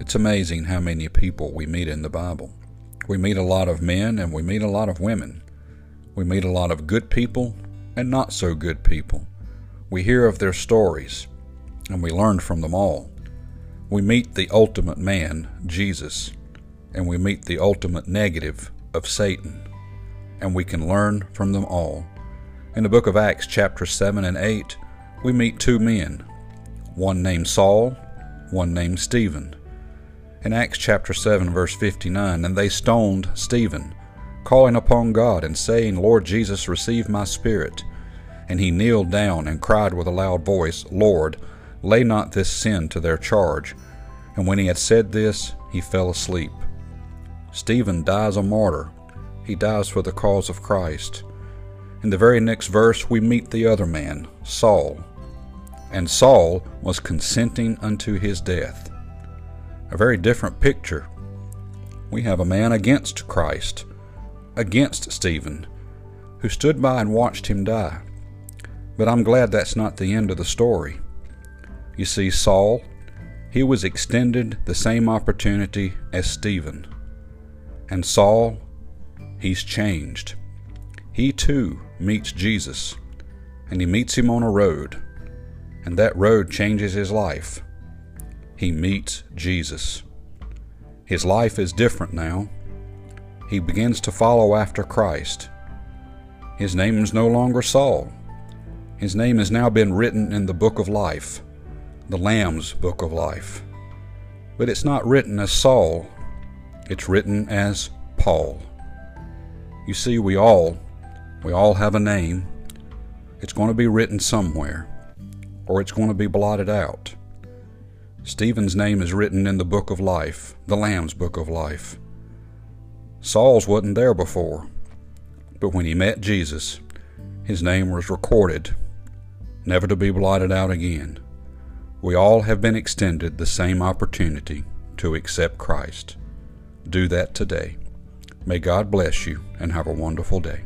It's amazing how many people we meet in the Bible. We meet a lot of men and we meet a lot of women. We meet a lot of good people and not so good people. We hear of their stories and we learn from them all. We meet the ultimate man, Jesus, and we meet the ultimate negative of Satan, and we can learn from them all. In the book of Acts, chapter 7 and 8, we meet two men, one named Saul, one named Stephen. In Acts chapter 7, verse 59, and they stoned Stephen, calling upon God and saying, Lord Jesus, receive my spirit. And he kneeled down and cried with a loud voice, Lord, lay not this sin to their charge. And when he had said this, he fell asleep. Stephen dies a martyr. He dies for the cause of Christ. In the very next verse, we meet the other man, Saul. And Saul was consenting unto his death. A very different picture. We have a man against Christ, against Stephen, who stood by and watched him die. But I'm glad that's not the end of the story. You see, Saul, he was extended the same opportunity as Stephen. And Saul, he's changed. He too meets Jesus, and he meets him on a road, and that road changes his life. He meets Jesus. His life is different now. He begins to follow after Christ. His name is no longer Saul. His name has now been written in the book of life the Lamb's Book of Life. But it's not written as Saul, it's written as Paul. You see, we all, we all have a name. It's going to be written somewhere, or it's going to be blotted out. Stephen's name is written in the Book of Life, the Lamb's Book of Life. Saul's wasn't there before, but when he met Jesus, his name was recorded, never to be blotted out again. We all have been extended the same opportunity to accept Christ. Do that today. May God bless you and have a wonderful day.